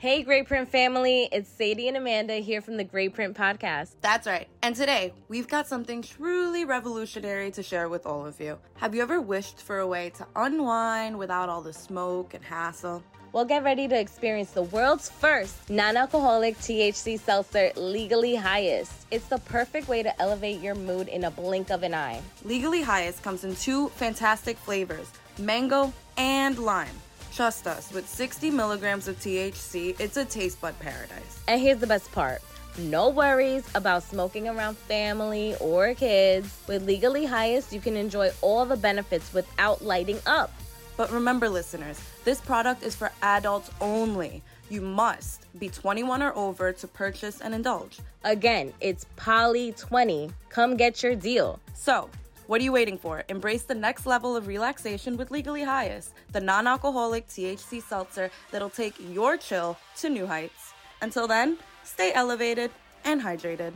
Hey, Grey Print family. It's Sadie and Amanda here from the Grey Print Podcast. That's right. And today, we've got something truly revolutionary to share with all of you. Have you ever wished for a way to unwind without all the smoke and hassle? Well, get ready to experience the world's first non alcoholic THC seltzer, Legally Highest. It's the perfect way to elevate your mood in a blink of an eye. Legally Highest comes in two fantastic flavors mango and lime. Trust us, with 60 milligrams of THC, it's a taste bud paradise. And here's the best part no worries about smoking around family or kids. With Legally Highest, you can enjoy all the benefits without lighting up. But remember, listeners, this product is for adults only. You must be 21 or over to purchase and indulge. Again, it's Poly 20. Come get your deal. So, what are you waiting for? Embrace the next level of relaxation with Legally Highest, the non alcoholic THC seltzer that'll take your chill to new heights. Until then, stay elevated and hydrated.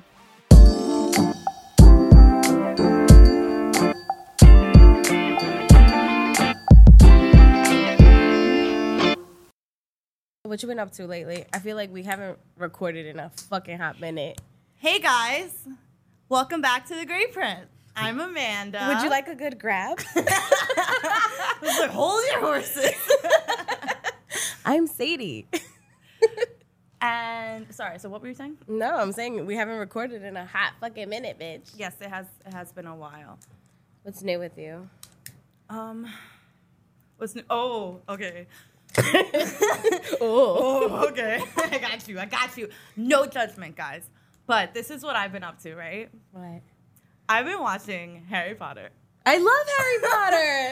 What you been up to lately? I feel like we haven't recorded in a fucking hot minute. Hey guys, welcome back to the Grey Print. I'm Amanda. Would you like a good grab? I was like, hold your horses. I'm Sadie. and sorry, so what were you saying? No, I'm saying we haven't recorded in a hot fucking minute, bitch. Yes, it has. It has been a while. What's new with you? Um, what's new? Oh, okay. oh. Oh, okay. I got you. I got you. No judgment, guys. But this is what I've been up to, right? What? I've been watching Harry Potter. I love Harry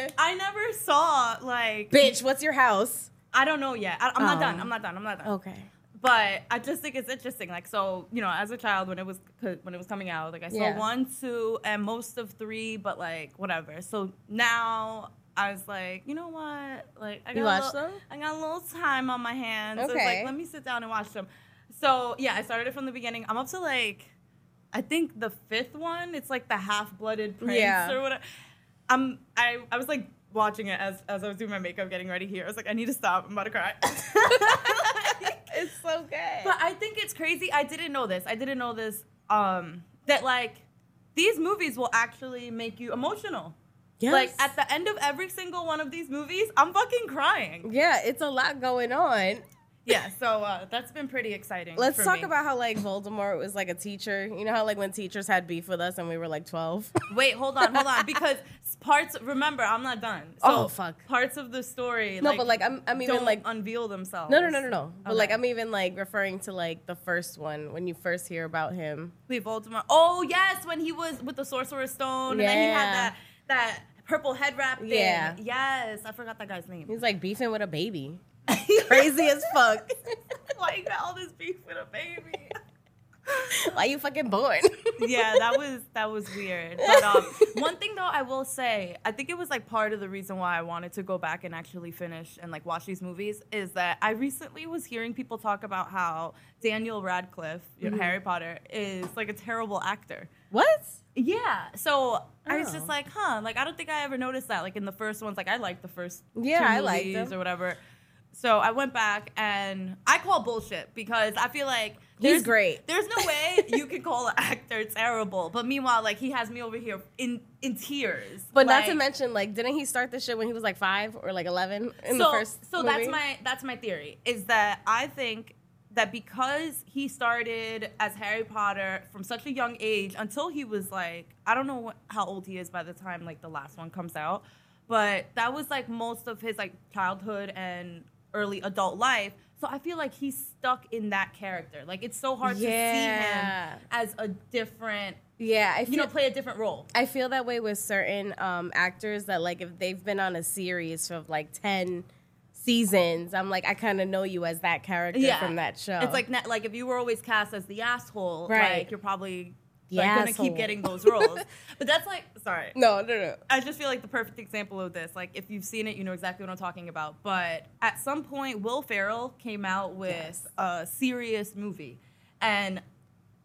Potter. I never saw like. bitch, what's your house? I don't know yet. I, I'm not Oh. done. I'm not done. I'm not done. Okay. but I just think it's interesting. Like, so you know, as a child, when it was when it was coming out, like I saw Yeah. one, two, and most of three, but like whatever. So now I was like, you know what? Like, I got You a little, them? I got a little time on my hands. So Okay. like, let me sit down and watch them. So yeah, I started it from the beginning. I'm up to like, I think the fifth one. It's like the half-blooded prince Yeah. or whatever. I'm I I was like watching it as as I was doing my makeup, getting ready here. I was like, I need to stop. I'm about to cry. It's so good. But I think it's crazy. I didn't know this. I didn't know this. Um, that like these movies will actually make you emotional. yes. Like at the end of every single one of these movies, I'm fucking crying. yeah, it's a lot going on. Yeah. So uh, that's been pretty exciting. Let's talk me. about how like Voldemort was like a teacher. You know how like when teachers had beef with us and we were like 12? Wait, hold on, hold on, because parts. Remember, I'm not done. So Oh, fuck. Parts of the story. No, but, like, I'm- I'm even, don't like- unveil themselves. No, no, no, no, no. But like I'm even like referring to like the first one when you first hear about him. Wait, Voldemort. Oh yes, when he was with the Sorcerer's Stone, and then he had that that purple head wrap thing. Yeah. Yes, I forgot that guy's name. He's like beefing with a baby. Crazy as fuck. Why you got all this beef with a baby? Why you fucking born? yeah, that was that was weird. But um, one thing though, I will say, I think it was like part of the reason why I wanted to go back and actually finish and like watch these movies is that I recently was hearing people talk about how Daniel Radcliffe, Mm-hmm. Harry Potter, is like a terrible actor. what? Yeah, so I was Oh. just like, huh, like I don't think I ever noticed that. Like in the first ones, like I liked the first Yeah, I liked them. or whatever. So I went back and I call bullshit because I feel like He's there's- great. There's no way you can call an actor terrible, but meanwhile, like he has me over here in in tears. But not to mention, like, didn't he start this shit when he was like five or like eleven in so, the first? so that's my that's my theory is that I think that because he started as Harry Potter from such a young age until he was like I don't know what, how old he is by the time like the last one comes out, but that was like most of his like childhood and early adult life. So I feel like he's stuck in that character. Like it's so hard to see him as a different, Yeah, I feel, you know, play a different role. I feel that way with certain um, actors that like if they've been on a series of like ten seasons, I'm like I kind of know you as that character from that show. It's like like if you were always cast as the asshole, Right. like you're probably The like, gonna keep getting those roles. but that's like sorry. no, no, no. I just feel like the perfect example of this. Like if you've seen it, you know exactly what I'm talking about. But at some point, Will Ferrell came out with Yes. a serious movie, and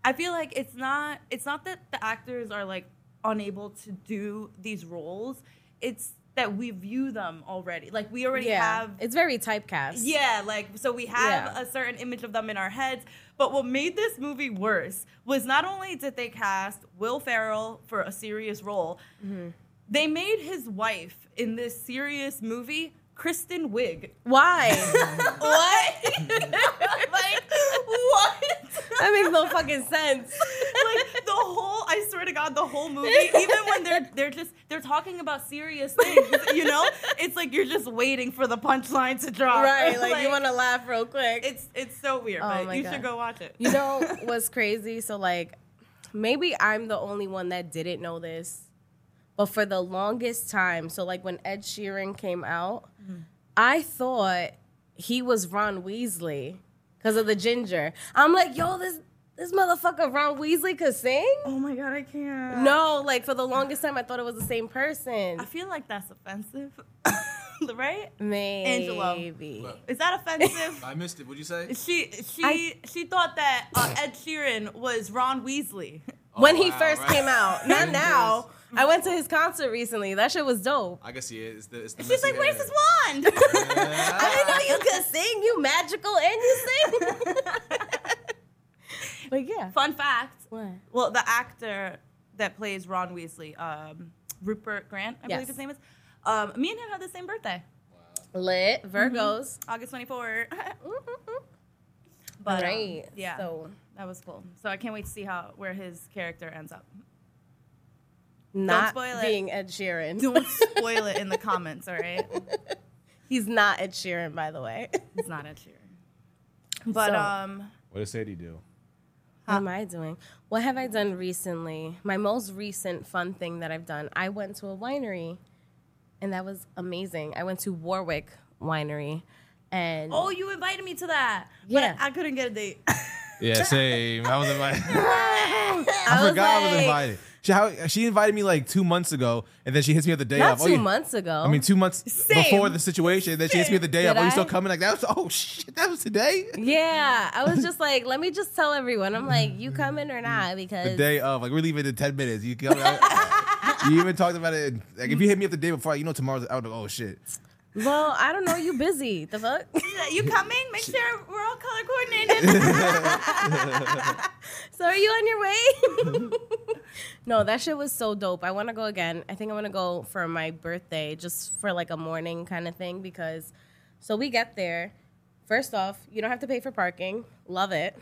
I feel like it's not it's not that the actors are like unable to do these roles. It's that we view them already. Like we already yeah, have it's very typecast. yeah, like so we have Yeah. a certain image of them in our heads. But what made this movie worse was not only did they cast Will Ferrell for a serious role, Mm-hmm. they made his wife in this serious movie Kristen Wiig. Why? What? like what? that makes no fucking sense. like the whole I swear to God, the whole movie, even when they're they're just they're talking about serious things, you know? It's like you're just waiting for the punchline to drop. Right, like, you want to laugh real quick. it's it's so weird, Oh but you God. should go watch it. You know what's crazy? So like maybe I'm the only one that didn't know this. But for the longest time, so like when Ed Sheeran came out, I thought he was Ron Weasley because of the ginger. I'm like, yo, this this motherfucker Ron Weasley could sing? Oh my god, I can't. No, like for the longest time I thought it was the same person. I feel like that's offensive. right? Maybe. Is that offensive? I missed it. What'd you say? she she I- she thought that uh, Ed Sheeran was Ron Weasley. When Oh, he first right. came out, not Yes. now. I went to his concert recently. That shit was dope. I can see it. It's the, it's the She's like, messy "Where's his wand?" I didn't know you could sing. You magical and you sing. but yeah. Fun fact. What? Well, the actor that plays Ron Weasley, um, Rupert Grant, I Yes. believe his name is. Um, me and him have the same birthday, Wow. Lit Virgos. August 24. Mm-hmm. but um, right. yeah, So that was cool. So I can't wait to see how where his character ends up. Not spoil it. being Ed Sheeran. Don't spoil it in the comments, all right? He's not Ed Sheeran, by the way. He's not Ed Sheeran. But So- um, What did Sadie do? What am I doing? What have I done recently? My most recent fun thing that I've done, I went to a winery and that was amazing. I went to Warwick Winery and oh, you invited me to that. Yeah. but I couldn't get a date. Yeah, same. I was invited. I, I was forgot I was invited. She, how, she invited me like two months ago, and then she hits me up the day Not of. Oh, two oh, you- months ago. I mean, two months Same. before the situation. Then she hits me up the day Did of. Oh, you still coming? Like that was. Oh shit, that was today. yeah, I was just like, let me just tell everyone. I'm like, you coming or not? Because The day of. Like we're leaving in ten minutes. You come. I- you even talked about it. Like if you hit me up the day before, you know tomorrow's out. Oh shit. Well, I don't know. You busy? The fuck? you coming? Make sure we're all color coordinated. So are you on your way? no, that shit was so dope. I want to go again. I think I want to go for my birthday, just for like a morning kind of thing. Because so we get there. First off, you don't have to pay for parking. Love it.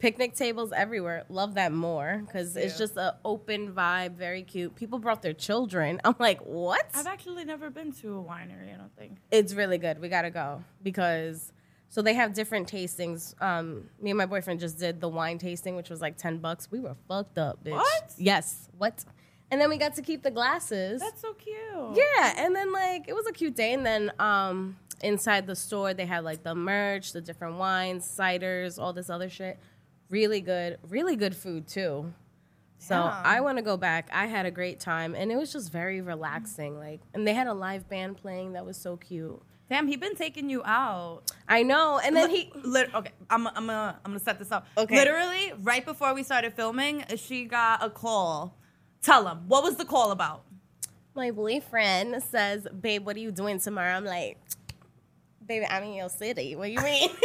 Picnic tables everywhere. Love that more because it's just an open vibe, very cute. People brought their children. I'm like, what? I've actually never been to a winery. I don't think. It's really good. We gotta go because so they have different tastings. Um, me and my boyfriend just did the wine tasting, which was like ten bucks. We were fucked up, bitch. What? Yes. What? And then we got to keep the glasses. That's so cute. yeah, and then like it was a cute day. And then um, inside the store they had like the merch, the different wines, ciders, all this other shit. Really good, really good food too. So Yeah. I want to go back. I had a great time, and it was just very relaxing. Like, and they had a live band playing that was so cute. Damn, he been taking you out. I know. And then he, Lit- okay, I'm, I'm, gonna, I'm gonna set this up. Okay. Literally, right before we started filming, she got a call. Tell him what was the call about? my boyfriend says, "Babe, what are you doing tomorrow?" I'm like, "Baby, I'm in your city. What do you mean?"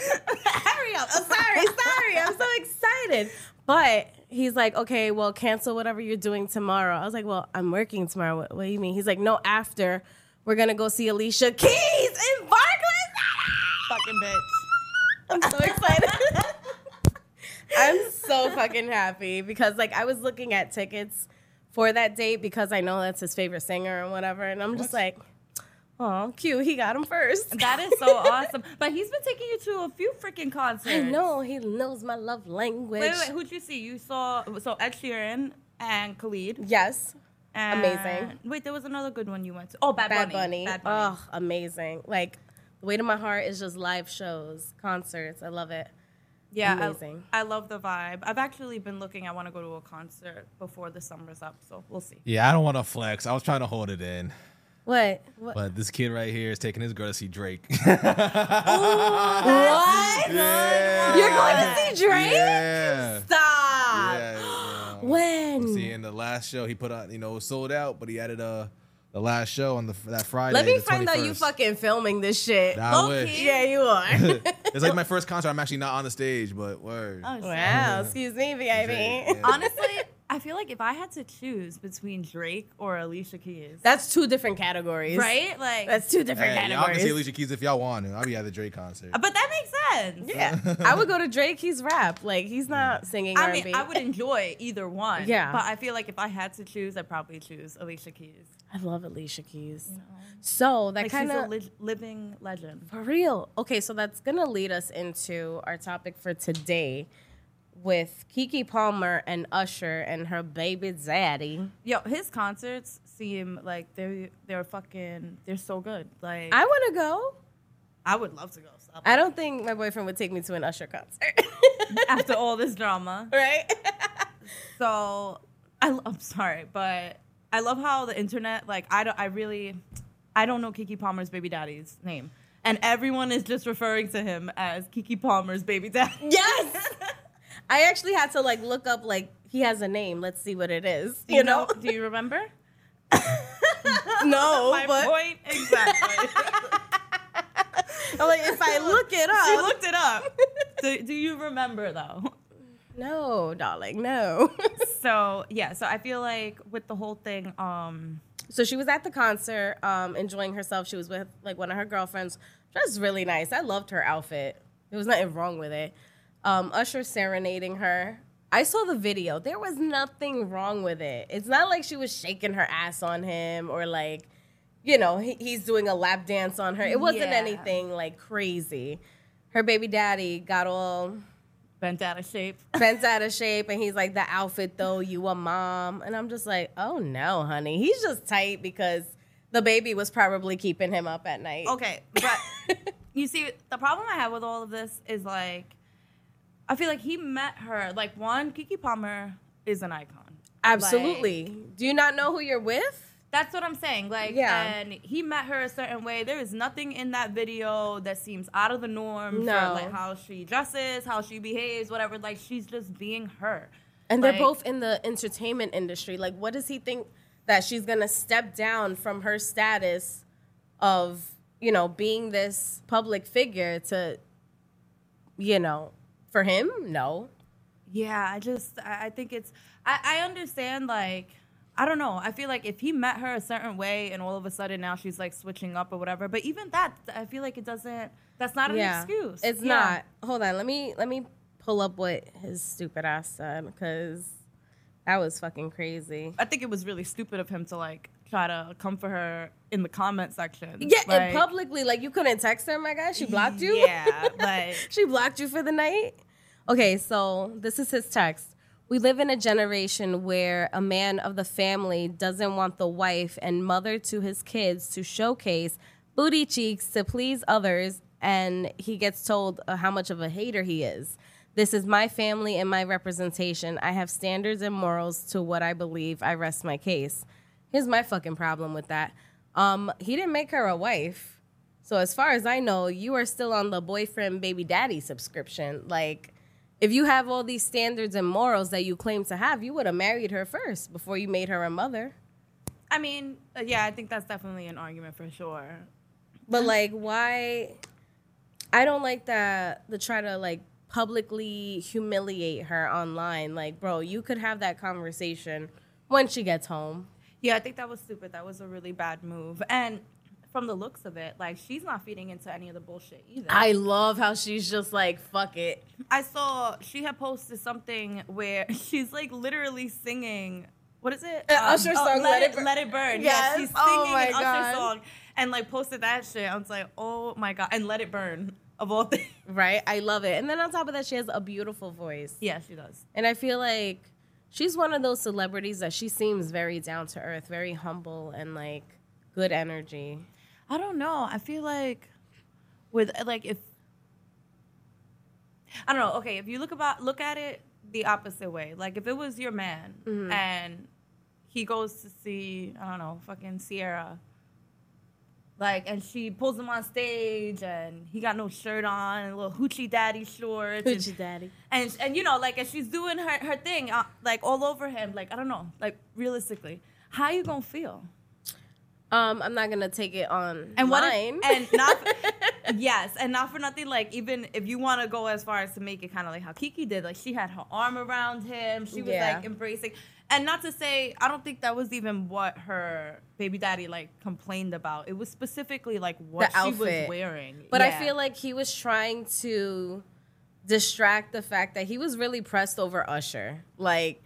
Hurry up! Oh, sorry, sorry. I'm so excited. But he's like, "Okay, well, cancel whatever you're doing tomorrow." I was like, "Well, I'm working tomorrow. What, what do you mean?" He's like, "No, after we're gonna go see Alicia Keys in Barclays." Fucking bitch. I'm so excited. I'm so fucking happy because like I was looking at tickets for that date because I know that's his favorite singer and whatever, and I'm just like, oh, cute. He got him first. That is so awesome. But he's been taking you to a few freaking concerts. I know he knows my love language. Wait, wait, wait, who'd you see? You saw so Ed Sheeran and Khalid. Yes, And, Amazing. Wait, there was another good one you went to. Oh, Bad, Bad Bunny. Bunny. Bad Bunny. Oh, amazing. Like the weight of my heart is just live shows, concerts. I love it. yeah, I- amazing. I, love the vibe. I've actually been looking. I want to go to a concert before the summer's up, so we'll see. Yeah, I don't want to flex. I was trying to hold it in, What? What? but this kid right here is taking his girl to see Drake. What? Yeah. You're going to see Drake? Yeah. Stop. Yeah, yeah. When? See, in the last show he put on, you know, it was sold out, but he added uh the last show on the that Friday. Let me the find out you fucking filming this shit. I Low wish. Yeah, you are. It's like my first concert. I'm actually not on the stage, but word. Oh, shit. wow, excuse me, VIP. Yeah. Honestly, I feel like if I had to choose between Drake or Alicia Keys, That's two different categories. right? Like, That's two different Hey, y'all can see. Alicia Keys if y'all want to. I'll be at the Drake concert. but that makes sense. yeah, I would go to Drake. He's rap. Like he's not mm. singing I R&B. mean, I would enjoy either one. Yeah. But I feel like if I had to choose, I'd probably choose Alicia Keys. I love Alicia Keys. So that Like kind she's a of li- living legend. for real. Okay, so that's gonna lead us into our topic for today with Keke Palmer and Usher and her baby zaddy. Yo, his concerts seem like they're they're fucking they're so good. Like I want to go. I would love to go. Stop. I don't think my boyfriend would take me to an Usher concert. After all this drama, right? so I, I'm sorry, but I love how the internet like I don't I really I don't know Keke Palmer's baby daddy's name, and everyone is just referring to him as Keke Palmer's baby daddy. yes. I actually had to like look up like he has a name. Let's see what it is. Do You know? Do you remember? no, My but point exactly. I'm like if I look it she up. looked it up. Do, do you remember though? no, darling, no. So yeah, so I feel like with the whole thing, um, So she was at the concert, um, enjoying herself. She was with like one of her girlfriends. Dressed really nice. I loved her outfit. There was nothing wrong with it. Um, Usher serenading her. I saw the video. There was nothing wrong with it. It's not like she was shaking her ass on him or like, you know, he, he's doing a lap dance on her. It wasn't Yeah. anything like crazy. Her baby daddy got all bent out of shape. bent out of shape and he's like the outfit though you a mom and i'm just like oh no honey he's just tight because the baby was probably keeping him up at night Okay, but you see, the problem I have with all of this is like, I feel like he met her. Like one, Keke Palmer is an icon. absolutely Like, do you not know who you're with that's what I'm saying. Like, Yeah. and he met her a certain way. There is nothing in that video that seems out of the norm No. for like how she dresses, how she behaves, whatever. Like, she's just being her. and they're both in the entertainment industry like what does he think that she's gonna step down from her status of you know being this public figure to you know for him no Yeah, I just I think it's I, I understand like I don't know. I feel like if he met her a certain way and all of a sudden now she's like switching up or whatever, but even that I feel like it doesn't that's not an excuse. It's Yeah. not. Hold on. Let me let me pull up what his stupid ass said because that was fucking crazy. I think it was really stupid of him to like try to come for her in the comment section. Yeah, like, and publicly, like you couldn't text her, my guy. She blocked you. Yeah, like she blocked you for the night. Okay, so this is his text. We live in a generation where a man of the family doesn't want the wife and mother to his kids to showcase booty cheeks to please others, and he gets told uh, how much of a hater he is. This is my family and my representation. I have standards and morals to what I believe. I rest my case. Here's my fucking problem with that. Um, he didn't make her a wife. So as far as I know, you are still on the boyfriend baby daddy subscription. Like if you have all these standards and morals that you claim to have, you would have married her first before you made her a mother. I mean, uh, yeah, I think that's definitely an argument for sure. But like why I don't like that the try to like publicly humiliate her online. Like, bro, you could have that conversation when she gets home. Yeah, I think that was stupid. That was a really bad move. And from the looks of it, like she's not feeding into any of the bullshit either. I love how she's just like, fuck it. I saw she had posted something where she's like literally singing. What is it? Uh, Usher song, let, Let It Burn. let it burn. Yes. Yeah, she's singing Oh an God. Usher song and like posted that shit. I was like, oh my god, and let it burn of all things. Right? I love it. And then on top of that, she has a beautiful voice. Yeah, she does. And I feel like she's one of those celebrities that she seems very down to earth, very humble, and like good energy. I don't know. I feel like with like if I don't know. Okay, if you look about look at it the opposite way, like if it was your man mm-hmm. and he goes to see I don't know fucking Ciara, Like, and she pulls him on stage, and he got no shirt on, and a little hoochie daddy shorts. and- Hoochie daddy. and and you know like and she's doing her her thing uh, like all over him like i don't know like realistically how you gonna feel Um, I'm not gonna take it on and what if, and not yes and not for nothing like even if you want to go as far as to make it kind of like how kiki did like she had her arm around him she was Yeah. like embracing and not to say i don't think that was even what her baby daddy like complained about it was specifically like what The she was wearing But I feel like he was trying to distract the fact that he was really pressed over Usher. Like,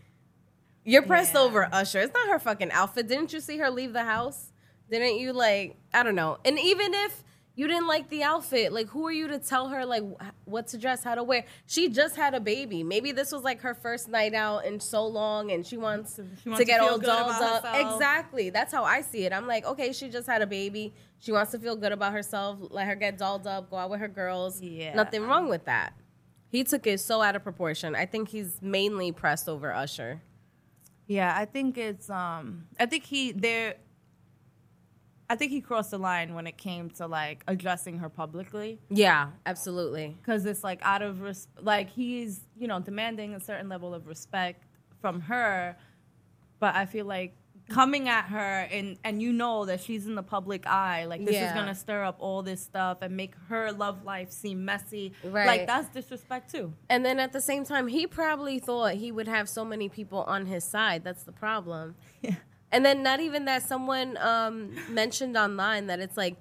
you're pressed Yeah. over Usher. It's not her fucking outfit. Didn't you see her leave the house? Didn't you like? I don't know. And even if you didn't like the outfit, like who are you to tell her like what to dress, how to wear? She just had a baby. Maybe this was like her first night out in so long, and she wants, She wants to to get feel all dolled up. herself. Exactly. That's how I see it. I'm like, okay, she just had a baby. She wants to feel good about herself. Let her get dolled up. Go out with her girls. Yeah. Nothing wrong with that. He took it so out of proportion. I think he's mainly pressed over Usher. Yeah, I think it's um I think he there I think he crossed the line when it came to like addressing her publicly Yeah, absolutely. cuz it's like out of res- like he's, you know, demanding a certain level of respect from her, but I feel like coming at her and and you know that she's in the public eye, like this is going to stir up all this stuff and make her love life seem messy. Right. Like that's disrespect too. And then at the same time, he probably thought he would have so many people on his side. That's the problem. Yeah. And then not even that someone um, mentioned online that it's like,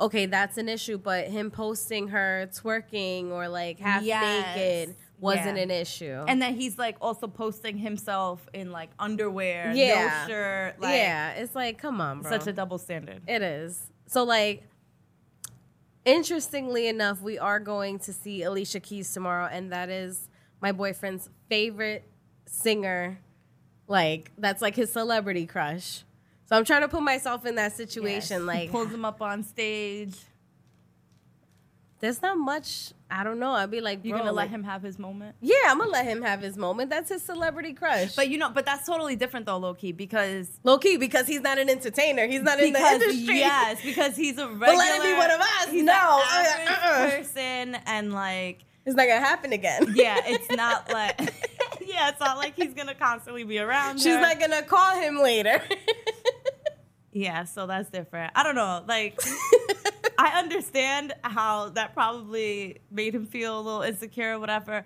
okay, that's an issue, but him posting her twerking or like half Yes. naked wasn't Yeah. an issue. And then he's like also posting himself in like underwear, Yeah. no shirt, like yeah, it's like, come on, bro. such a double standard. It is. So like interestingly enough, we are going to see Alicia Keys tomorrow and that is my boyfriend's favorite singer. Like that's like his celebrity crush. So I'm trying to put myself in that situation Yes. like He pulls him up on stage. there's not much I don't know. I'd be like, You're gonna let him have his moment. Yeah, I'm gonna let him have his moment. That's his celebrity crush. But you know, but that's totally different though, low key, because low key because he's not an entertainer. He's not in the because industry. yes, because he's a regular. But let him be one of us. He's No, an uh, average uh-uh. person, and like, It's not gonna happen again. yeah, it's not like, yeah, it's not like he's gonna constantly be around. She's her. not gonna call him later. Yeah, so that's different. I don't know. Like, I understand how that probably made him feel a little insecure or whatever,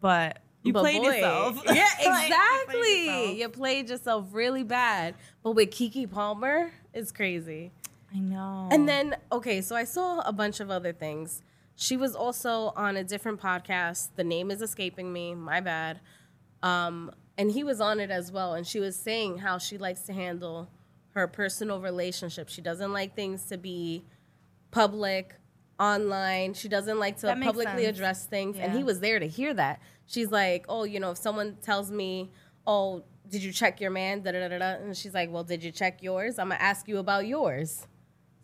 but you But played boy, yourself. Yeah, Like, you played exactly. yourself. you played yourself really bad. But with Keke Palmer, it's crazy. I know. And then, okay, so I saw a bunch of other things. She was also on a different podcast. The name is escaping me. My bad. Um, and he was on it as well. And she was saying how she likes to handle her personal relationship. She doesn't like things to be public, online. She doesn't like to publicly sense. address things. And he was there to hear that. She's like, oh, you know, if someone tells me, oh, did you check your man? Da, da, da, da. And she's like, well, did you check yours? I'm going to ask you about yours.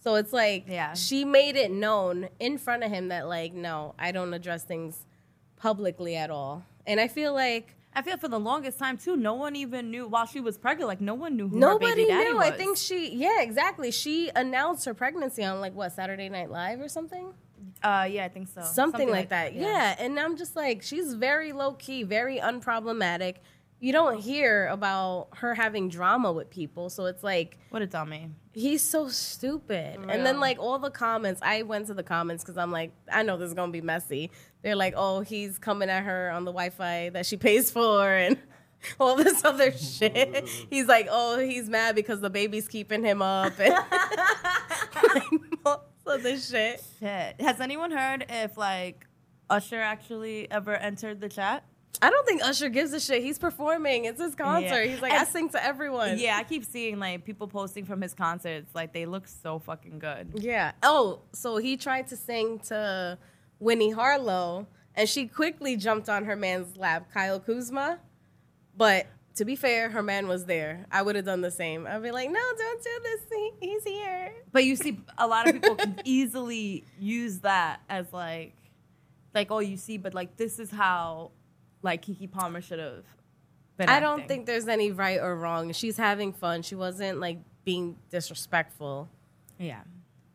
So it's like, Yeah. she made it known in front of him that, like, no, I don't address things publicly at all. And I feel like I feel for the longest time too, no one even knew while she was pregnant. Like no one knew who her nobody baby daddy knew. was. I think she, yeah, exactly. She announced her pregnancy on, like, what, Saturday Night Live or something? Uh, yeah, I think so. something, like, that. Yeah. And I'm just like, she's very low key, very unproblematic. You don't hear about her having drama with people. So it's like, What a dummy. he's so stupid. And then like all the comments, I went to the comments because I'm like, I know this is gonna be messy. They're like, oh, he's coming at her on the Wi-Fi that she pays for and all this other shit. He's like, oh, he's mad because the baby's keeping him up and like, all this other shit. Shit. Has anyone heard if like Usher actually ever entered the chat? I don't think Usher gives a shit. He's performing. It's his concert. Yeah. He's like, I And- sing to everyone. Yeah, I keep seeing like people posting from his concerts. Like they look so fucking good. Yeah. Oh, so he tried to sing to Winnie Harlow, and she quickly jumped on her man's lap, Kyle Kuzma. But to be fair, her man was there. I would have done the same. I'd be like, no, don't do this. He, he's here. But you see, a lot of people can easily use that as like, like oh, you see, but like this is how, like Keke Palmer should have. Been I don't think there's any right or wrong. She's having fun. She wasn't like being disrespectful. Yeah.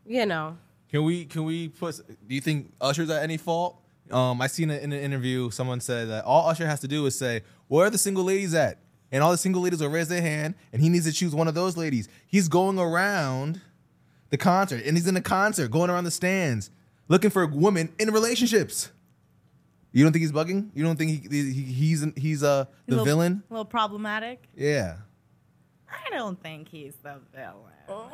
you know, Can we can we put? Do you think Usher's at any fault? Um, I seen it in an interview. Someone said that all Usher has to do is say, "Where are the single ladies at?" And all the single ladies will raise their hand, and he needs to choose one of those ladies. He's going around the concert, and he's in the concert, going around the stands, looking for women in relationships. You don't think he's bugging? You don't think he, he he's he's uh the little, villain? A little problematic. Yeah. I don't think he's the villain.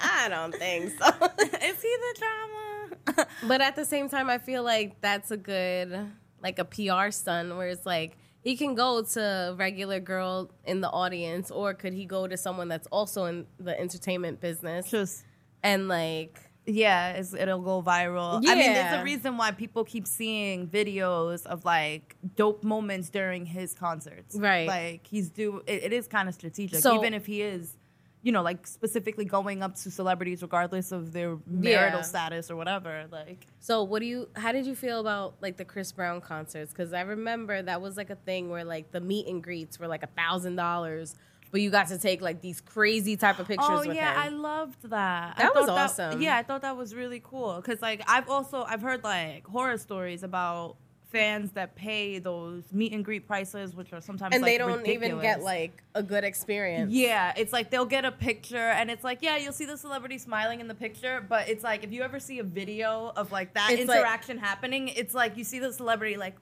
I don't think so. Is he the drama? But at the same time, I feel like that's a good, like a PR stunt where it's like he can go to a regular girl in the audience, or could he go to someone that's also in the entertainment business Just and like, yeah, it's, it'll go viral. I mean, there's Yeah. a reason why people keep seeing videos of like dope moments during his concerts. Right. Like he's do. It, it is kind of strategic, So- even if he is. You know, like specifically going up to celebrities regardless of their marital Yeah. status or whatever. Like, so what do you, how did you feel about like the Chris Brown concerts? Because I remember that was like a thing where like the meet and greets were like a thousand dollars, but you got to take like these crazy type of pictures Oh with yeah, I loved that. I That was thought awesome. yeah, I thought that was really cool because like I've also I've heard like horror stories about fans that pay those meet and greet prices, which are sometimes and like, they don't even get like a good experience. Yeah, it's like they'll get a picture and it's like, yeah, you'll see the celebrity smiling in the picture, but it's like if you ever see a video of like that It's like- interaction happening, it's like you see the celebrity like,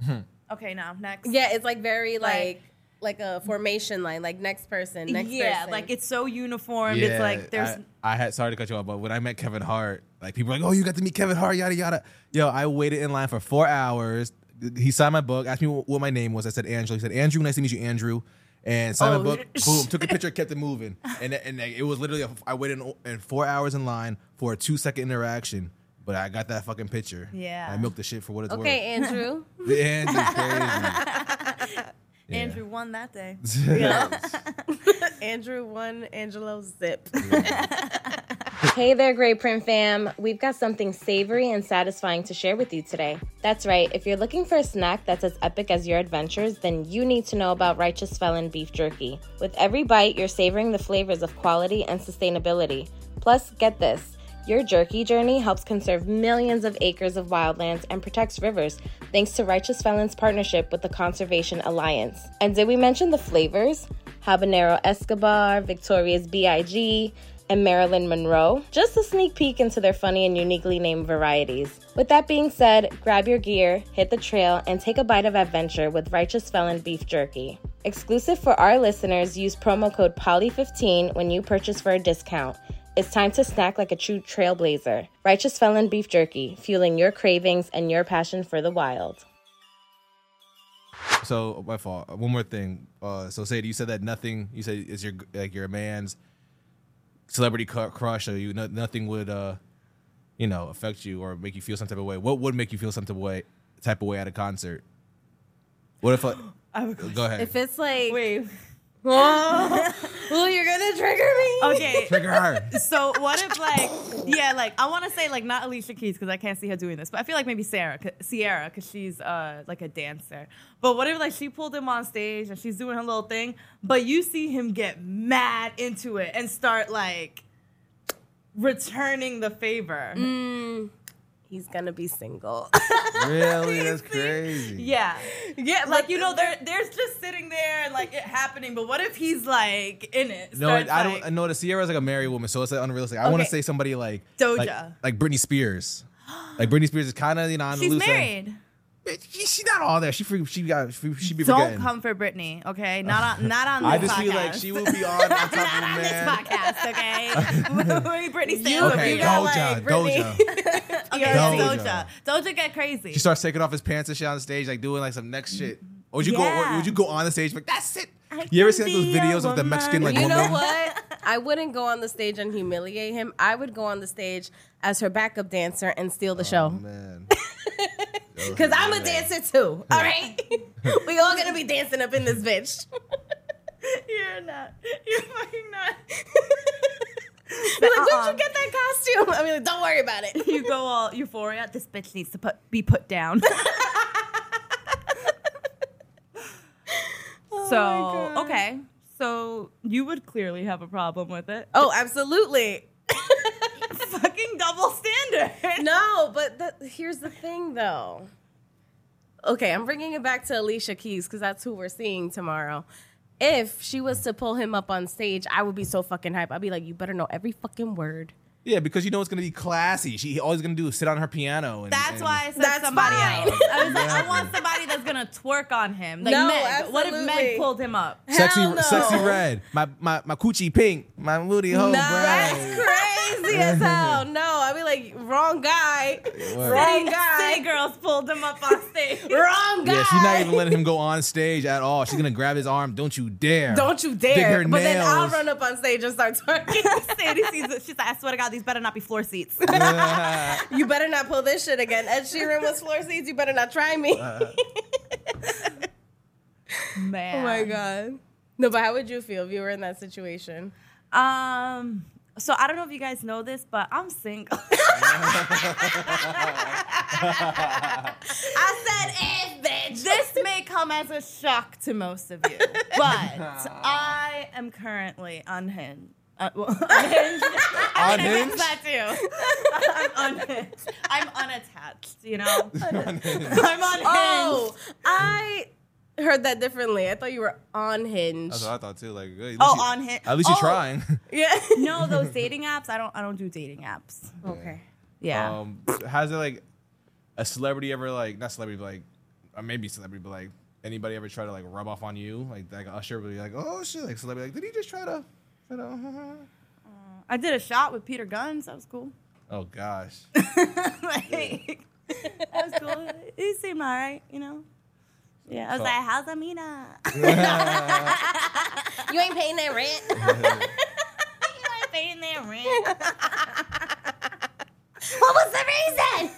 okay, now next. Yeah, it's like very Like- like like a formation line, like next person, next person. yeah, person. like it's so uniformed. it's like there's I, I had sorry to cut you off, but when I met Kevin Hart, like people were like, "Oh, you got to meet Kevin Hart, yada yada." Yo, I waited in line for four hours. He signed my book, asked me what what my name was. I said Andrew. He said, "Andrew, nice to meet you, Andrew." And signed Oh. my book. Boom, took a picture, kept it moving, and and it was literally a, I waited in, in four hours in line for a two second interaction. But I got that fucking picture. Yeah. I milked the shit for what it's worth. okay, Andrew. The Andrew's crazy. Yeah. Andrew won that day. Andrew won Angelo Zip. Hey there, Grey Print fam. We've got something savory and satisfying to share with you today. That's right, if you're looking for a snack that's as epic as your adventures, then you need to know about Righteous Felon Beef Jerky. With every bite, you're savoring the flavors of quality and sustainability. Plus, get this. Your jerky journey helps conserve millions of acres of wildlands and protects rivers thanks to Righteous Felon's partnership with the Conservation Alliance. And did we mention the flavors? Habanero Escobar, Victoria's B.I.G., and Marilyn Monroe. Just a sneak peek into their funny and uniquely named varieties. With that being said, grab your gear, hit the trail, and take a bite of adventure with Righteous Felon Beef Jerky. Exclusive for our listeners, use promo code POLY15 when you purchase for a discount. It's time to snack like a true trailblazer. Righteous Felon Beef Jerky, fueling your cravings and your passion for the wild. So my fault. One more thing. Uh, so Sadie, you said that nothing. You said is your like your man's celebrity cu- crush, or you no, nothing would uh, you know, affect you or make you feel some type of way. What would make you feel some type of way? Type of way at a concert. What if? I, go ahead. If it's like, Wait. oh, oh, you're gonna trigger me. Okay. Trigger her. So what if like yeah like I want to say like not Alicia Keys because I can't see her doing this but I feel like maybe Sarah Ciara because she's uh like a dancer but what if like she pulled him on stage and she's doing her little thing but you see him get mad into it and start like returning the favor Mm. He's gonna be single. really? That's crazy. yeah yeah like you know they're they're just sitting there and like it happening but what if he's like in it No, I starts, don't. like- I know the Ciara's like a married woman, so it's like unrealistic. I want to say somebody like Doja. like, like Britney Spears. Like Britney Spears is kind of you know on the she's loose end. Married She, she's not all there. She free, she got she, she be Don't forgetting. come for Britney, okay? Not on, not on this I just podcast. feel like she will be on, on top not the on this podcast, okay? Maybe Britney You- up. Okay, you got, Doja, like, Britney. Doja. Okay, Doja. Doja. Doja get crazy. She starts taking off his pants and shit on stage, like doing like some next shit. Or would you go? Yeah. Or would you go on the stage like that's it? I You ever can seen those videos of the Mexican like. You woman? know what? I wouldn't go on the stage and humiliate him. I would go on the stage as her backup dancer and steal the Oh, show. man. Because I'm a dancer too. All right, we all gonna be dancing up in this bitch. You're not. You're fucking not. You're like, Uh-uh. where'd you uh-uh. get that costume? I mean, like, don't worry about it. You go all euphoria. This bitch needs to put be put down. so Oh God. okay, So you would clearly have a problem with it. Oh, absolutely. Fucking double standard. no, but the, here's the thing, though. Okay, I'm bringing it back to Alicia Keys because that's who we're seeing tomorrow. If she was to pull him up on stage, I would be so fucking hype. I'd be like, you better know every fucking word. Yeah, because you know it's gonna be classy. She always gonna do is sit on her piano. And, That's and- why I said That's somebody fine. else. I was like, I want somebody that's gonna twerk on him. Like No, Meg. What if. Meg pulled him up? Sexy, Hell no. Sexyy Red. My my my coochie pink. My moody hoe Nah, brown. that's crazy as hell. No, I'd be like, wrong guy. Word. Wrong City guy. girls pulled him up on stage. Wrong guy. Yeah, she's not even letting him go on stage at all. She's gonna grab his arm. Don't you dare. Don't you Dig dare. her But then I'll run up on stage and start twerking. Sadie sees it. She's like, I swear to God, these better not be floor seats. you better not pull this shit again. Ed Sheeran was floor seats. You better not try me. Man. oh my god. No, but how would you feel if you were in that situation? Um. So I don't know if you guys know this, but I'm single. I said if, bitch. this may come as a shock to most of you, but I am currently unhinged. Uh, well, unhinged. I mean, I Unhinged? that too. I'm unhinged. I'm unattached. You know. I'm unhinged. Oh, I heard that differently. I thought you were on Hinge. That's what I thought too. Like, at least Oh, you- on Hinge. At least you're Oh. trying. Yeah. No, those dating apps. I don't. I don't do dating apps. Okay. Yeah. Um, has it like a celebrity ever like not celebrity, but like or maybe celebrity, but like anybody ever try to like rub off on you? Like like Usher would be like, oh shit, like celebrity, like did he just try to? Try to I did a shot with Peter Gunz. That was cool. oh gosh. like, that was cool. He seemed all right, you know. Yeah, I was So- like, "How's Amina?" You ain't paying that rent. you ain't paying their rent. what was the reason?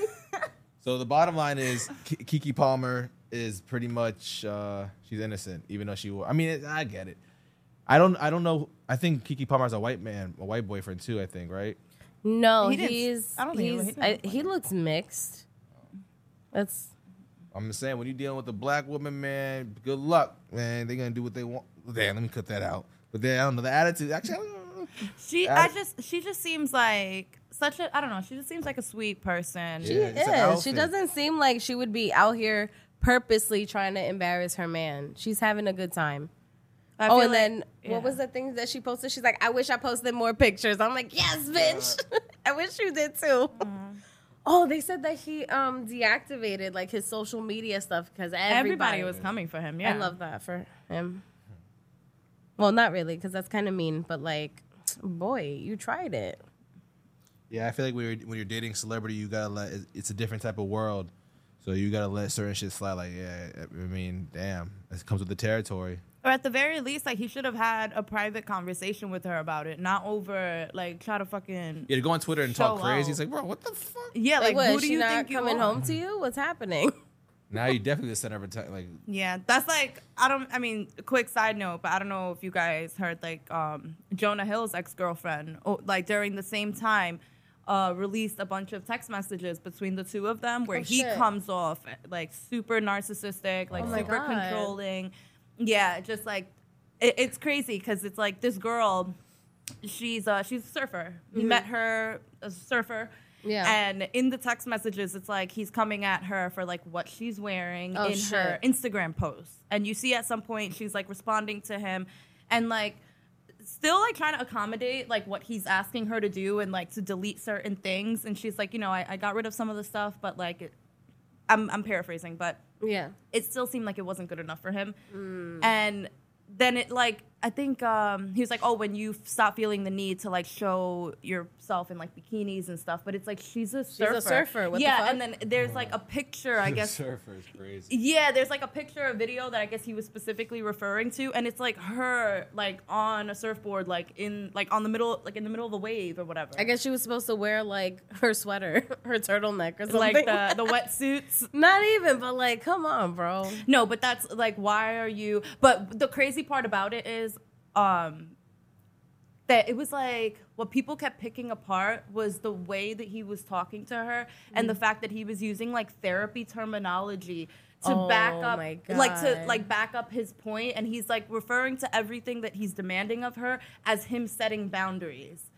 So the bottom line is Ki- Keke Palmer is pretty much uh, she's innocent, even though she. I mean, it, I get it. I don't. I don't know. I think Keke Palmer's a white man, a white boyfriend too. I think, right? No, He didn't- he's. I don't think he- he's. he didn't I, look he looks mixed. That's. I'm just saying, when you're dealing with a black woman, man, good luck, man. They're gonna do what they want. Damn, let me cut that out. But then I don't know the attitude. Actually, I don't know. She, I- I just, she just seems like such a. I don't know. She just seems like a sweet person. Yeah. She it's an is. She outfit. doesn't seem like she would be out here purposely trying to embarrass her man. She's having a good time. I oh, and like- then yeah. what was the thing that she posted? She's like, I wish I posted more pictures. I'm like, yes, bitch. I wish you did too. Oh, they said that he um deactivated like his social media stuff because everybody, Everybody was coming for him. Yeah, I love that for him. Well, not really, because that's kind of mean. But like, boy, you tried it. Yeah, I feel like when you're, when you're dating celebrity, you gotta let it's- it's a different type of world, so you gotta let certain shit slide. Like, yeah, I mean, damn, it comes with the territory. Or at the very least, like he should have had a private conversation with her about it, not over like try to fucking. Yeah, to go on Twitter and talk crazy. out. It's like, bro, what the fuck? Yeah, Like, like, what? who Is do you not think you coming are? home to you? What's happening? Now you definitely the center of attention. Like, Yeah, that's like I don't. I mean, quick side note, but I don't know if you guys heard like um, Jonah Hill's ex girlfriend, oh, like during the same time, uh, released a bunch of text messages between the two of them where Oh, he shit. comes off like super narcissistic, like Oh super God. controlling. Yeah, just like it, it's crazy because it's like this girl. She's uh she's a surfer. He met her a surfer. Mm-hmm. Yeah. And in the text messages, it's like he's coming at her for like what she's wearing Oh, in her. Instagram posts. And you see at some point she's like responding to him and like still like trying to accommodate like what he's asking her to do and like to delete certain things. And she's like, you know, I, I got rid of some of the stuff, but like it, I'm I'm paraphrasing, but yeah. it still seemed like it wasn't good enough for him. Mm. And then it like I think um, he was like, oh, when you f- stop feeling the need to like show yourself in like bikinis and stuff, but it's like she's a surfer. She's a surfer, what the yeah, fuck? and then there's like a picture, I guess. surfer is crazy. Yeah, there's like a picture, a video that I guess he was specifically referring to, and it's like her like on a surfboard, like in like on the middle, like in the middle of a wave or whatever. I guess she was supposed to wear like her sweater, her turtleneck, or something. like the the wetsuits. Not even, but like, come on, bro. No, but that's like, why are you? But the crazy part about it is, um, that it was like what people kept picking apart was the way that he was talking to her and the Mm. fact that he was using like therapy terminology to Oh back up like to like back up his point and he's like referring to everything that he's demanding of her as him setting boundaries.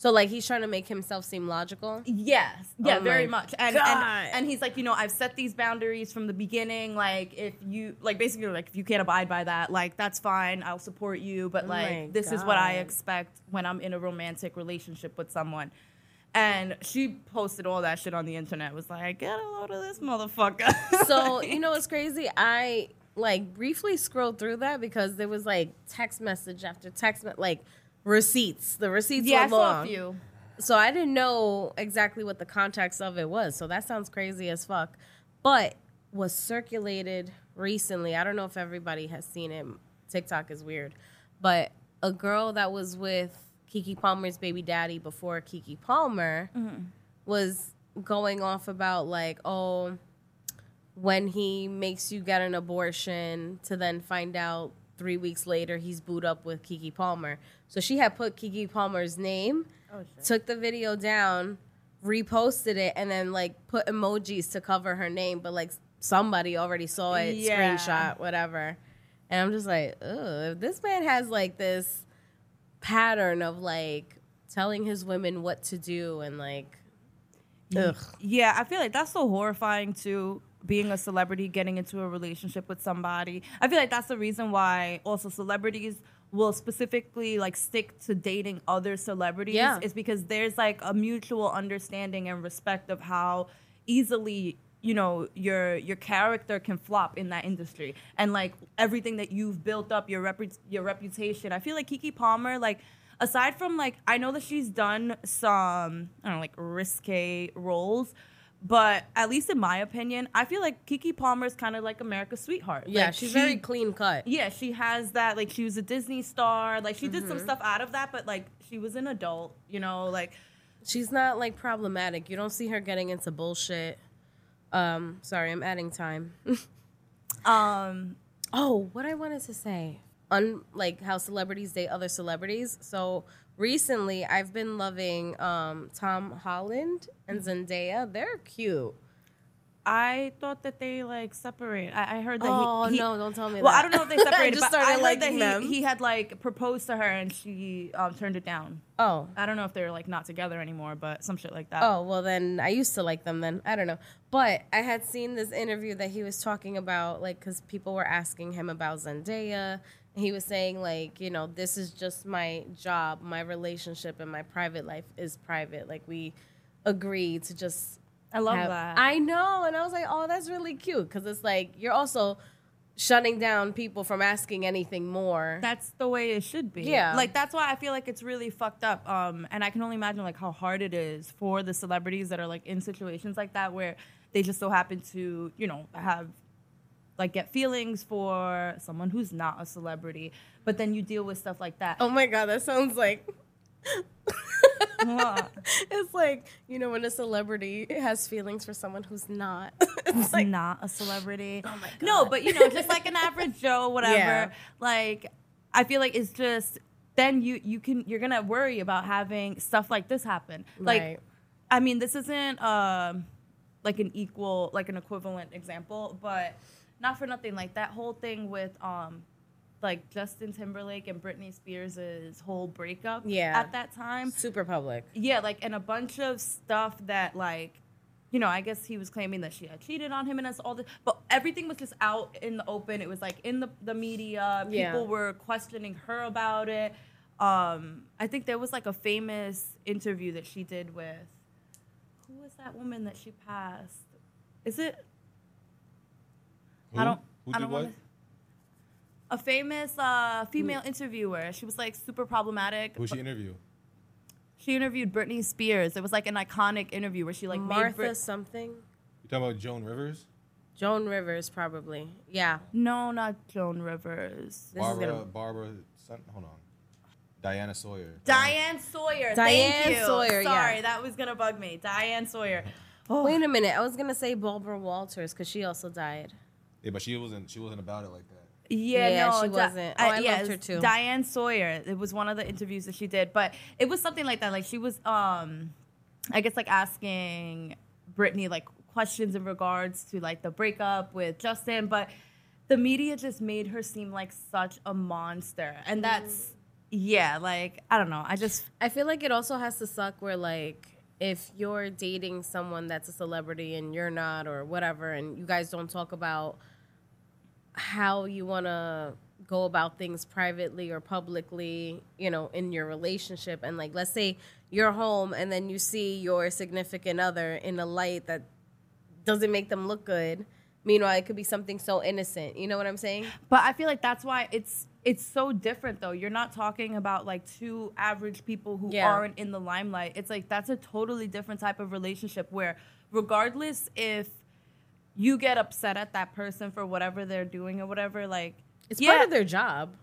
So like he's trying to make himself seem logical. Yes. Oh yeah, Oh very much. And, and and he's like, you know, I've set these boundaries from the beginning. Like if you like basically like if you can't abide by that, like that's fine. I'll support you. But Oh like this is what I expect when I'm in a romantic relationship with someone. And she posted all that shit on the internet. Was like, get a load of this motherfucker. So you know what's crazy? I like briefly scrolled through that because there was like text message after text, like receipts. The receipts yeah, I saw a few. So I didn't know exactly what the context of it was. So that sounds crazy as fuck. But was circulated recently. I don't know if everybody has seen it. TikTok is weird. But a girl that was with Keke Palmer's baby daddy before Keke Palmer mm-hmm. was going off about like, oh, when he makes you get an abortion to then find out three weeks later he's booed up with Keke Palmer. So she had put Keke Palmer's name, oh, took the video down, reposted it, and then like put emojis to cover her name, but like somebody already saw it, Yeah. screenshot, whatever. And I'm just like, oh, if this man has like this pattern of like telling his women what to do and like ugh. Yeah, I feel like that's so horrifying too. Being a celebrity, getting into a relationship with somebody. I feel like that's the reason why also celebrities will specifically like stick to dating other celebrities. Yeah. Is because there's like a mutual understanding and respect of how easily you know your your character can flop in that industry and like everything that you've built up your repu- your reputation. I feel like Keke Palmer like aside from like I know that she's done some I don't know like risque roles, but at least in my opinion, I feel like Keke Palmer is kind of like America's sweetheart. yeah, Like, she's she- very clean cut. yeah, she has that. Like, she was a Disney star. Like, she did Mm-hmm. some stuff out of that, but like, she was an adult. You know, like, She's not like problematic. You don't see her getting into bullshit. Um, sorry, I'm adding time. um, oh, what I wanted to say. Un like how celebrities date other celebrities. So recently I've been loving um Tom Holland and Zendaya. They're cute. I thought that they like separate. I, I heard that. Oh he, he- no, don't tell me Well, that. I don't know if they separated, just but I started heard that he, them. he had like proposed to her and she um, turned it down. Oh. I don't know if they're like not together anymore, but some shit like that. Oh, well, then I used to like them then. I don't know. But I had seen this interview that he was talking about, like, because people were asking him about Zendaya. He was saying, like, you know, this is just my job. My relationship and my private life is private. Like, we agree to just. I love have- that. I know. And I was like, oh, that's really cute. Because it's like, you're also shutting down people from asking anything more. that's the way it should be. Yeah. Like that's why I feel like it's really fucked up. Um, and I can only imagine like how hard it is for the celebrities that are like in situations like that where they just so happen to, you know, have like get feelings for someone who's not a celebrity, but then you deal with stuff like that. oh my God, that sounds like. It's like, you know, when a celebrity has feelings for someone who's not. It's like, not a celebrity. Oh my god. No, but you know, just like an average Joe, whatever. Yeah. Like, I feel like it's just then you you can you're gonna worry about having stuff like this happen. Like, Right. I mean, this isn't um like an equal like an equivalent example, but not for nothing. Like that whole thing with um like Justin Timberlake and Britney Spears' whole breakup Yeah. at that time. super public. Yeah, like and a bunch of stuff that like you know, I guess he was claiming that she had cheated on him and that's all this but everything was just out in the open. It was like in the, the media. People Yeah. were questioning her about it. Um, I think there was like a famous interview that she did with who was that woman that she passed? Is it I don't Who I don't what? wanna- a famous uh, female interviewer. She was like super problematic. Who she interview? She interviewed Britney Spears. It was like an iconic interview where she like made Martha Brit- something. You talking about Joan Rivers? Joan Rivers, probably. Yeah. No, not Joan Rivers. This is Barbara, gonna- Barbara, hold on. Diana Sawyer. Diane Sawyer. Diane Thank you. Sawyer, yeah. Sorry, that was gonna bug me. Diane Sawyer. Oh, Wait a minute. I was gonna say Barbara Walters because she also died. Yeah, but she wasn't. She wasn't about it like that. Yeah, Yeah, no, she Di- wasn't. Oh, I yeah, loved her too. Diane Sawyer. It was one of the interviews that she did, but it was something like that. Like she was, um, I guess, like asking Britney like questions in regards to like the breakup with Justin, but the media just made her seem like such a monster, and that's yeah, like I don't know. I just I feel like it also has to suck where like if you're dating someone that's a celebrity and you're not or whatever and you guys don't talk about how you want to go about things privately or publicly, you know, in your relationship and like let's say you're home and then you see your significant other in a light that doesn't make them look good. Meanwhile, it could be something so innocent. You know what I'm saying? But I feel like that's why it's it's so different though. You're not talking about like two average people who Yeah. aren't in the limelight. It's like that's a totally different type of relationship where regardless if you get upset at that person for whatever they're doing or whatever, like It's yeah, part of their job.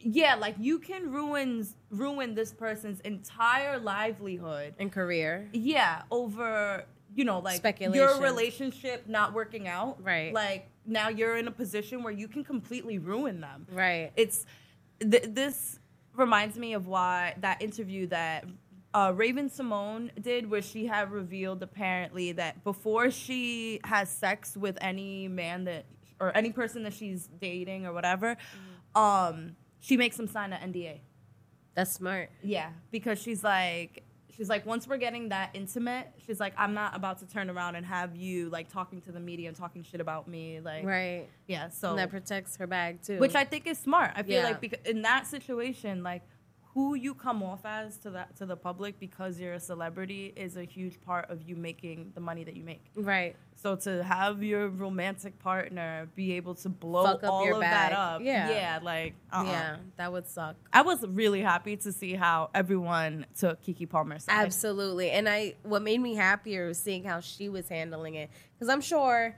yeah, like you can ruin ruin this person's entire livelihood and career. yeah, over you know, like your relationship not working out. Right. Like now you're in a position where you can completely ruin them. Right. It's th- this reminds me of why that interview that uh, Raven-Symoné did, where she had revealed apparently that before she has sex with any man that or any person that she's dating or whatever, um, she makes them sign an NDA. That's smart. Yeah, because she's like, she's like, once we're getting that intimate, she's like, I'm not about to turn around and have you like talking to the media and talking shit about me, like, Right. yeah. So, And that protects her bag too. which I think is smart. I feel Yeah. like because in that situation, like, who you come off as to that to the public because you're a celebrity is a huge part of you making the money that you make. right. So to have your romantic partner be able to blow all your of bag. that up, Yeah. yeah, like, uh-uh. Yeah, that would suck. I was really happy to see how everyone took Keke Palmer's side. Absolutely. And I what made me happier was seeing how she was handling it cuz I'm sure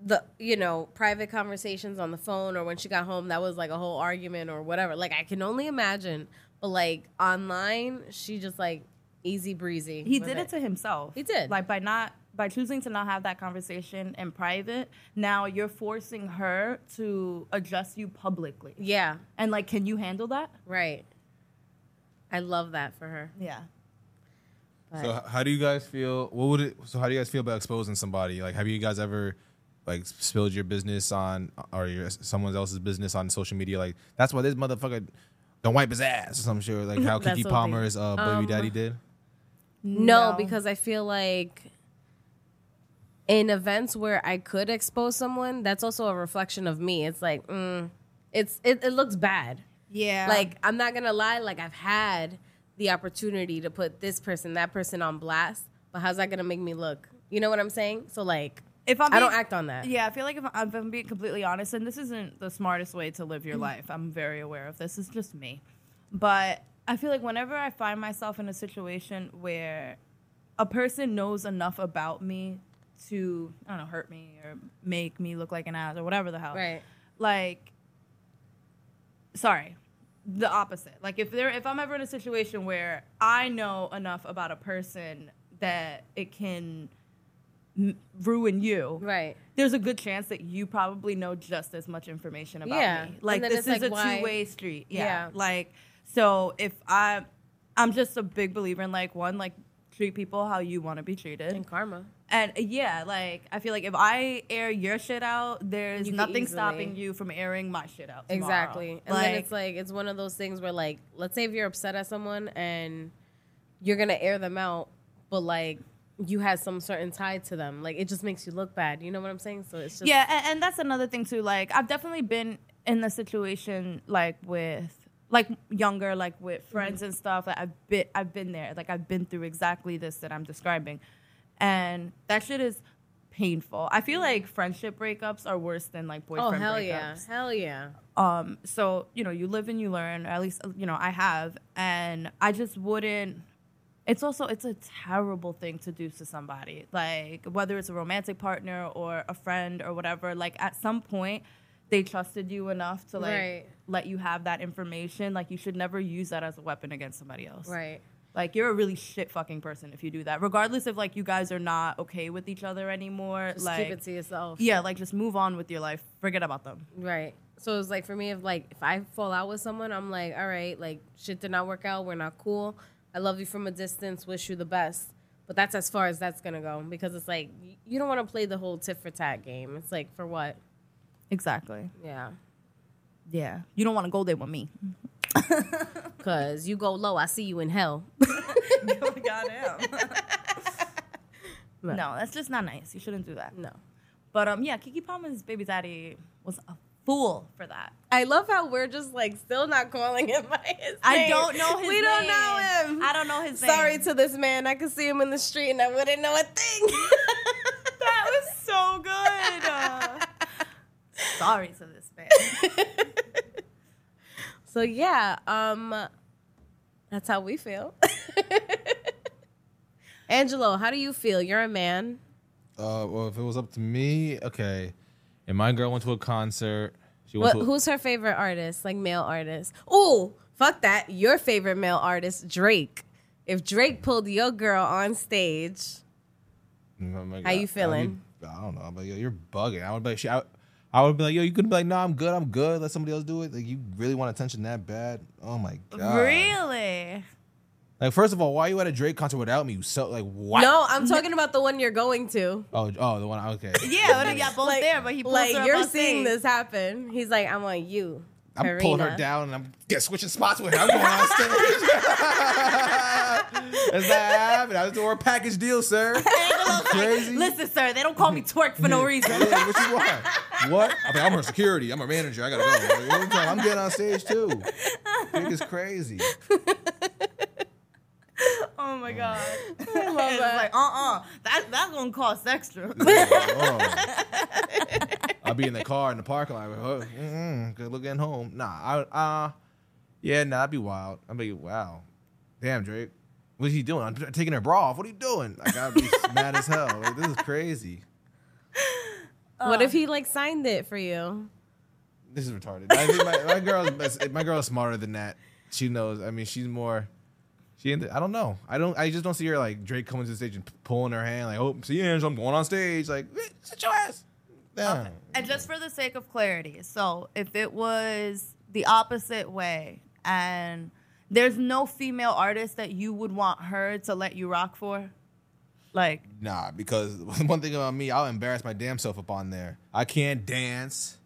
the you know, private conversations on the phone or when she got home that was like a whole argument or whatever. Like I can only imagine. But like online, she just like easy breezy. He did it to himself. He did. Like by not by choosing to not have that conversation in private, now you're forcing her to adjust you publicly. Yeah, And like can you handle that? right. I love that for her. Yeah. But So how do you guys feel? What would it? So how do you guys feel about exposing somebody? Like, have you guys ever like spilled your business on or your someone else's business on social media? Like, that's why this motherfucker don't wipe his ass or some shit. Like how Keke so Palmer's uh, baby Um, daddy did. No, because I feel like in events where I could expose someone, that's also a reflection of me. It's like, mm, it's it, it looks bad. yeah. Like I'm not gonna lie, like I've had the opportunity to put this person, that person on blast, but how's that gonna make me look? You know what I'm saying? So like, if I'm I don't act on that. Yeah, I feel like if, I'm- if I'm being completely honest, and this isn't the smartest way to live your Mm. life, I'm very aware of this. It's just me. But I feel like whenever I find myself in a situation where a person knows enough about me to, I don't know, hurt me or make me look like an ass or whatever the hell. Right. Like, sorry, the opposite. Like if there, if I'm ever in a situation where I know enough about a person that it can m- ruin you, Right. there's a good chance that you probably know just as much information about Yeah. me. Like this is like, a why- two way street. Yeah. Yeah. Like so if I I'm just a big believer in like one, like treat people how you want to be treated. And karma. And yeah, like I feel like if I air your shit out, there's You nothing easily- stopping you from airing my shit out. tomorrow. Exactly. And like, then it's like it's one of those things where like let's say if you're upset at someone and you're gonna air them out, but like you had some certain tie to them. Like it just makes you look bad. You know what I'm saying? So it's just yeah, and, and that's another thing too. Like I've definitely been in the situation like with like younger, like with friends and stuff. Like I've been I've been there. Like I've been through exactly this that I'm describing, and that shit is painful. I feel like friendship breakups are worse than like boyfriend. Oh hell breakups. yeah. Hell yeah. Um, so you know, you live and you learn. At least you know I have, and I just wouldn't. It's also it's a terrible thing to do to somebody, like whether it's a romantic partner or a friend or whatever. Like at some point, they trusted you enough to like Right. let you have that information. Like you should never use that as a weapon against somebody else. Right. Like you're a really shit fucking person if you do that. Regardless if like you guys are not okay with each other anymore. Just like keep it to yourself. yeah, like just move on with your life. Forget about them. Right. So it's like for me, if like if I fall out with someone, I'm like, all right, like shit did not work out. We're not cool. I love you from a distance. Wish you the best. But that's as far as that's gonna go because it's like you don't want to play the whole tit for tat game. It's like for what? Exactly. Yeah. Yeah. You don't want to go there with me. Cause you go low, I see you in hell. Goddamn. no, that's just not nice. You shouldn't do that. no. But um, yeah, Keke Palmer's baby daddy was a fool for that. I love how we're just like still not calling him by his name. I don't know his We don't know him. I don't know his name. Sorry to this man. I could see him in the street and I wouldn't know a thing. that was so good. Uh, sorry to this man. so yeah, um that's how we feel. Angelo, how do you feel? You're a man. Uh, well, if it was up to me, okay. And my girl went to a concert. She What, to a- who's her favorite artist? Like male artist? Ooh, fuck that. Your favorite male artist, Drake. If Drake pulled your girl on stage, mm, Oh my How you be- feeling? I don't know. I'm like, yo, you're bugging. I would be like, she, I, I would be like, yo, you couldn't be like, no, I'm good, I'm good. Let somebody else do it. Like, you really want attention that bad? Oh my god. Really? Like, first of all, why you at a Drake concert without me? You so like what? no, I'm talking about the one you're going to. Oh, oh, the one. Okay. Yeah, but yeah, both there, but he pulls like her up you're seeing stage. this happen. He's like, I want you. I'm Karina. pulling her down and I'm get switching spots with her. I'm going on stage. That's not happening. I was doing a package deal, sir. Crazy. Listen, sir, they don't call me twerk for no reason. Yeah, what you want? What? I mean, I'm her security. I'm her manager. I gotta go. You I'm getting on stage too. Drake is crazy. Oh my god. I love It's that. like, uh-uh. That that's gonna cost extra. Oh. I'll be in the car in the parking lot. Like, oh, mm-mm, good looking home. Nah, I uh, yeah, nah, that'd be wild. I'd be wow, damn Drake, what's he doing? I'm taking her bra off. What are you doing? Like I'd be mad as hell. Like this is crazy. what if he like signed it for you? This is retarded. I think my, my girl's my girl's smarter than that. She knows. I mean, she's more. She. into- I don't know. I don't. I just don't see her like Drake coming to the stage and p- pulling her hand like, oh, see, Ange, I'm going on stage. Like, eh, sit your ass. down. And just for the sake of clarity, so if it was the opposite way and there's no female artist that you would want her to let you rock for? Like, Nah, because one thing about me, I'll embarrass my damn self up on there. I can't dance.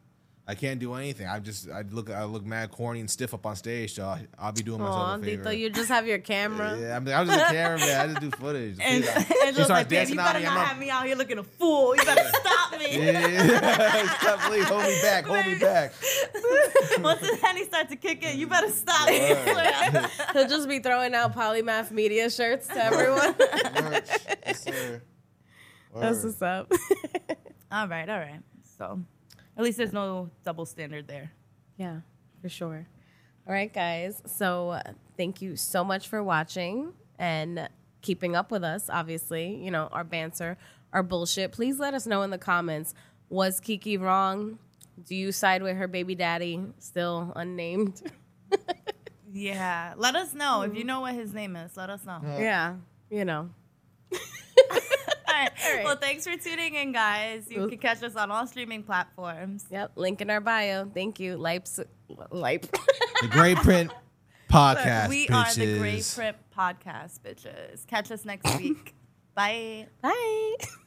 I can't do anything. I just I look I look mad corny and stiff up on stage, so I'll, I'll be doing myself Aw, a favor. Dito, you just have your camera. yeah, I'm, I'm just a cameraman. I just do footage. and, She starts just like, babe, dancing you better not I'm have me out here looking a fool. You better stop me. Yeah, stop, please hold me back. Hold me back. Once the henny starts to kick in, you better stop me. He'll just be throwing out polymath media shirts to everyone. Merch. Yes, sir. That's Word. what's up. all right, all right. So at least there's no double standard there. Yeah, for sure. All right, guys. So uh, thank you so much for watching and keeping up with us. Obviously, you know our banter, our bullshit. Please let us know in the comments. Was Keke wrong? Do you side with her baby daddy, still unnamed? Yeah, let us know if you know what his name is. Let us know. yeah, you know. All right. right. Well, thanks for tuning in, guys. You can catch us on all streaming platforms. Yep. Link in our bio. Thank you. Lipes. Lipe. The Grey Print Podcast. we are the Grey. Print Podcast, bitches. Catch us next week. Bye. Bye.